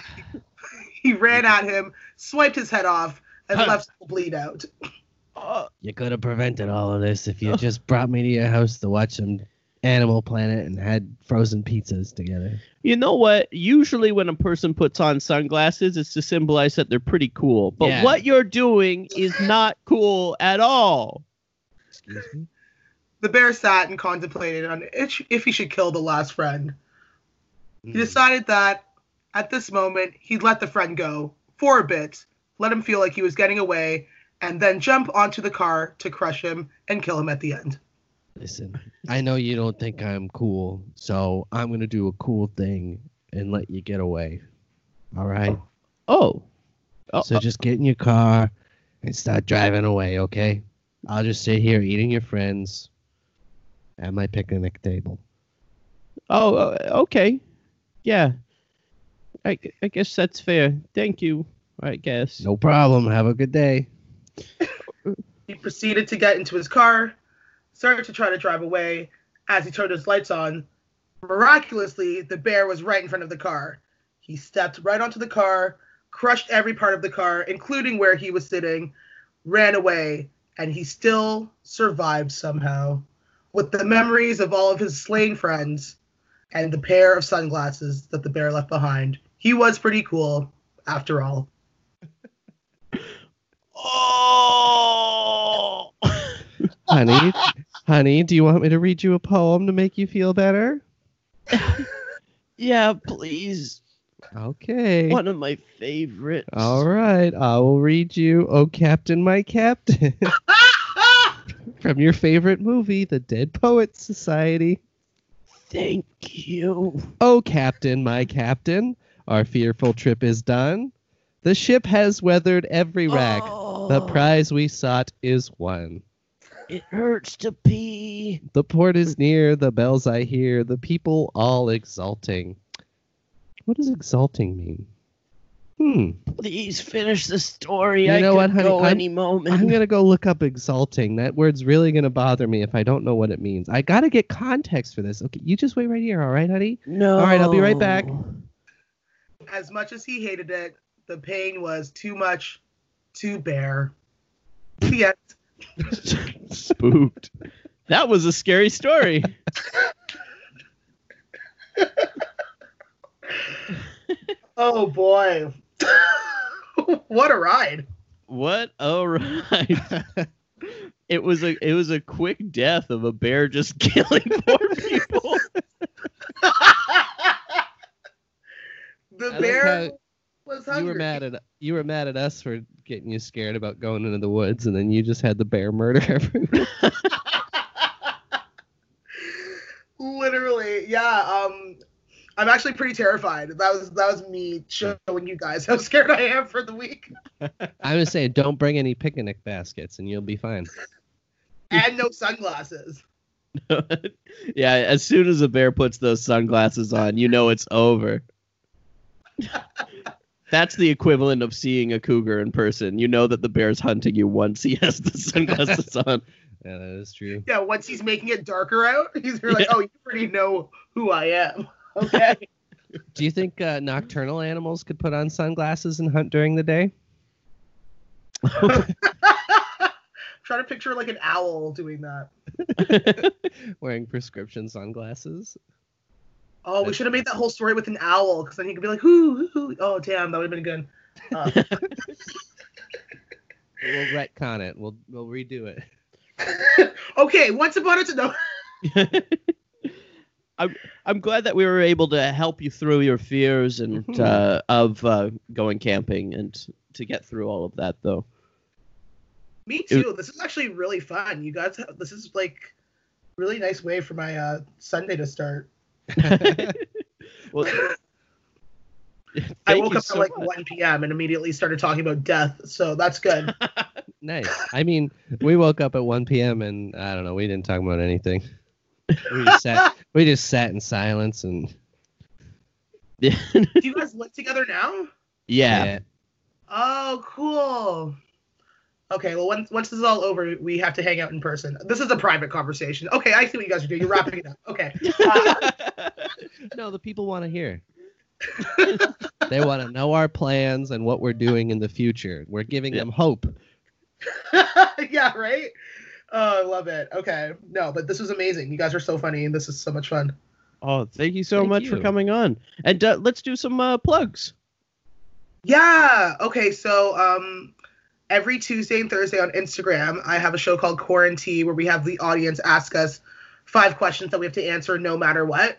he ran at him, swiped his head off, and left the bleed out. You could have prevented all of this if you just brought me to your house to watch some Animal Planet and had frozen pizzas together. you know what? Usually, when a person puts on sunglasses, it's to symbolize that they're pretty cool. But Yeah. what you're doing is not cool at all. Excuse me. The bear sat and contemplated on if if he should kill the last friend. He Hmm. decided that at this moment he'd let the friend go for a bit, let him feel like he was getting away, and then jump onto the car to crush him and kill him at the end. Listen, I know you don't think I'm cool, so I'm gonna do a cool thing and let you get away. All right. Oh. Oh, So just get in your car and start driving away, okay? I'll just sit here eating your friends at my picnic table. oh, uh, okay. Yeah. I, I guess that's fair. Thank you. I guess. No problem. Have a good day. He proceeded to get into his car, started to try to drive away. As he turned his lights on, miraculously, the bear was right in front of the car. He stepped right onto the car, crushed every part of the car, including where he was sitting, ran away, and he still survived somehow. With the memories of all of his slain friends and the pair of sunglasses that the bear left behind, he was pretty cool after all. Oh. Honey, *laughs* honey, do you want me to read you a poem to make you feel better? yeah, please. Okay. One of my favorites. All right. I will read you, Oh Captain, My Captain, *laughs* from your favorite movie, The Dead Poets Society. Thank you. Oh, Captain, my Captain, our fearful trip is done. The ship has weathered every wreck. The Oh, prize we sought is won. It hurts to pee. The port is near, the bells I hear, the people all exulting. What does exulting mean? Hmm. Please finish the story. You I know could what, honey? go I'm- any moment. I'm gonna go look up exulting. That word's really gonna bother me if I don't know what it means. I gotta get context for this. Okay, you just wait right here, all right, honey? No. All right, I'll be right back. as much as he hated it, the pain was too much to bear. The end. Spooked. That was a scary story. Oh boy. *laughs* what a ride. What a ride! it was a it was a quick death of a bear just *laughs* killing poor people. *laughs* the like bear how was you were mad at you were mad at us for getting you scared about going into the woods, and then you just had the bear murder *laughs* everyone. *laughs* Literally, yeah. Um, I'm actually pretty terrified. That was that was me showing you guys how *laughs* scared I am for the week, I was saying, don't bring any picnic baskets, and you'll be fine. and no sunglasses. yeah, as soon as a bear puts those sunglasses on, you know it's over. That's the equivalent of seeing a cougar in person. You know that the bear's hunting you once he has the sunglasses *laughs* on. Yeah, that is true. Yeah, once he's making it darker out, *laughs* he's like, Yeah. "Oh, you already know who I am." *laughs* Okay. Do you think uh, nocturnal animals could put on sunglasses and hunt during the day? Try to picture like an owl doing that. Wearing prescription sunglasses? Oh, we should have made that whole story with an owl, because then he could be like, "Whoo, whoo." Oh, damn, that would have been good. Uh, *laughs* We'll retcon it. We'll we'll redo it. *laughs* okay, once upon a time. *laughs* I'm I'm glad that we were able to help you through your fears and Mhm. uh, of uh, going camping and to get through all of that though. Me too. This is actually really fun. You guys, have, this is like really nice way for my uh, Sunday to start. *laughs* Well, I woke up so at like much. 1 p.m. and immediately started talking about death, so that's good. *laughs* nice. I mean, we woke up at 1 p.m. and I don't know. We didn't talk about anything. We just sat. we just sat in silence and Do you guys live together now? yeah. Oh, cool. Okay, well, once once this is all over, we have to hang out in person. This is a private conversation. Okay, I see what you guys are doing. You're wrapping it up. Okay. Uh, *laughs* no, the people want to hear. *laughs* they want to know our plans and what we're doing in the future. We're giving Yeah. them hope. *laughs* yeah, right? Oh, I love it. Okay. No, but this was amazing. You guys are so funny, and this is so much fun. Oh, thank you so Thank much for coming on. And uh, let's do some uh, plugs. Yeah. Okay. So, um, every Tuesday and Thursday on Instagram, I have a show called Quarantine where we have the audience ask us five questions that we have to answer no matter what.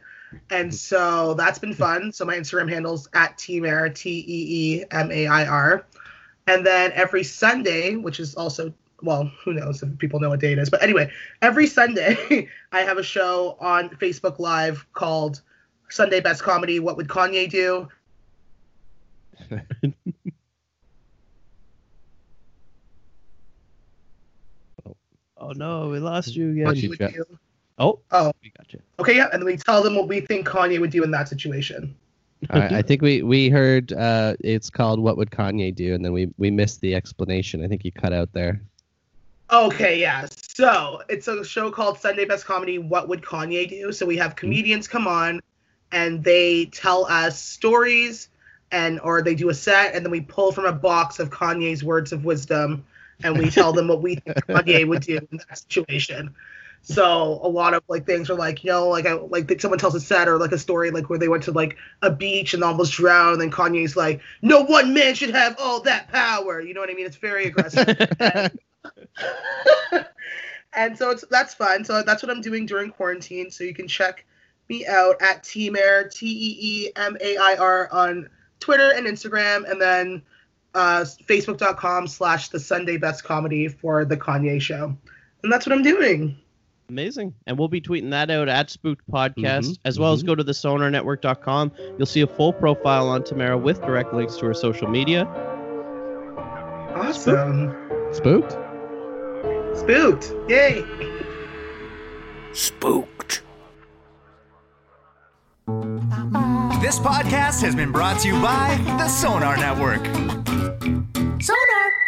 And so that's been fun. So my Instagram handle's at Teemair, T E E M A I R. And then every Sunday, which is also well, who knows if people know what day it is. But anyway, every Sunday *laughs* I have a show on Facebook Live called Sunday Best Comedy. What would Kanye do? *laughs* Oh no, we lost you What again. she you would. Oh, Oh. we got you. Okay, yeah, and then we tell them what we think Kanye would do in that situation. *laughs* I, I think we we heard uh, it's called "What Would Kanye Do," and then we we missed the explanation. I think you cut out there. Okay, yeah. So it's a show called Sunday Best Comedy. What would Kanye do? So we have comedians come on, and they tell us stories, and or they do a set, and then we pull from a box of Kanye's words of wisdom, and we tell them what we think *laughs* Kanye would do in that situation. So a lot of like things are like you know like I like that someone tells a set or like a story like where they went to like a beach and almost drowned, and then Kanye's like, no one man should have all that power. You know what I mean? It's very aggressive. *laughs* and so it's that's fun. So that's what I'm doing during quarantine. So you can check me out at Teemair, T E E M A I R on Twitter and Instagram, and then uh, Facebook.com slash the Sunday Best Comedy for the Kanye Show. And that's what I'm doing. Amazing. And we'll be tweeting that out at Spooked Podcast, Mhm, as well as mhm. go to the sonarnetwork.com. You'll see a full profile on Tamara with direct links to her social media. Awesome. Spooked. Spooked. Yay. Spooked. This podcast has been brought to you by the Sonar Network. Sonar!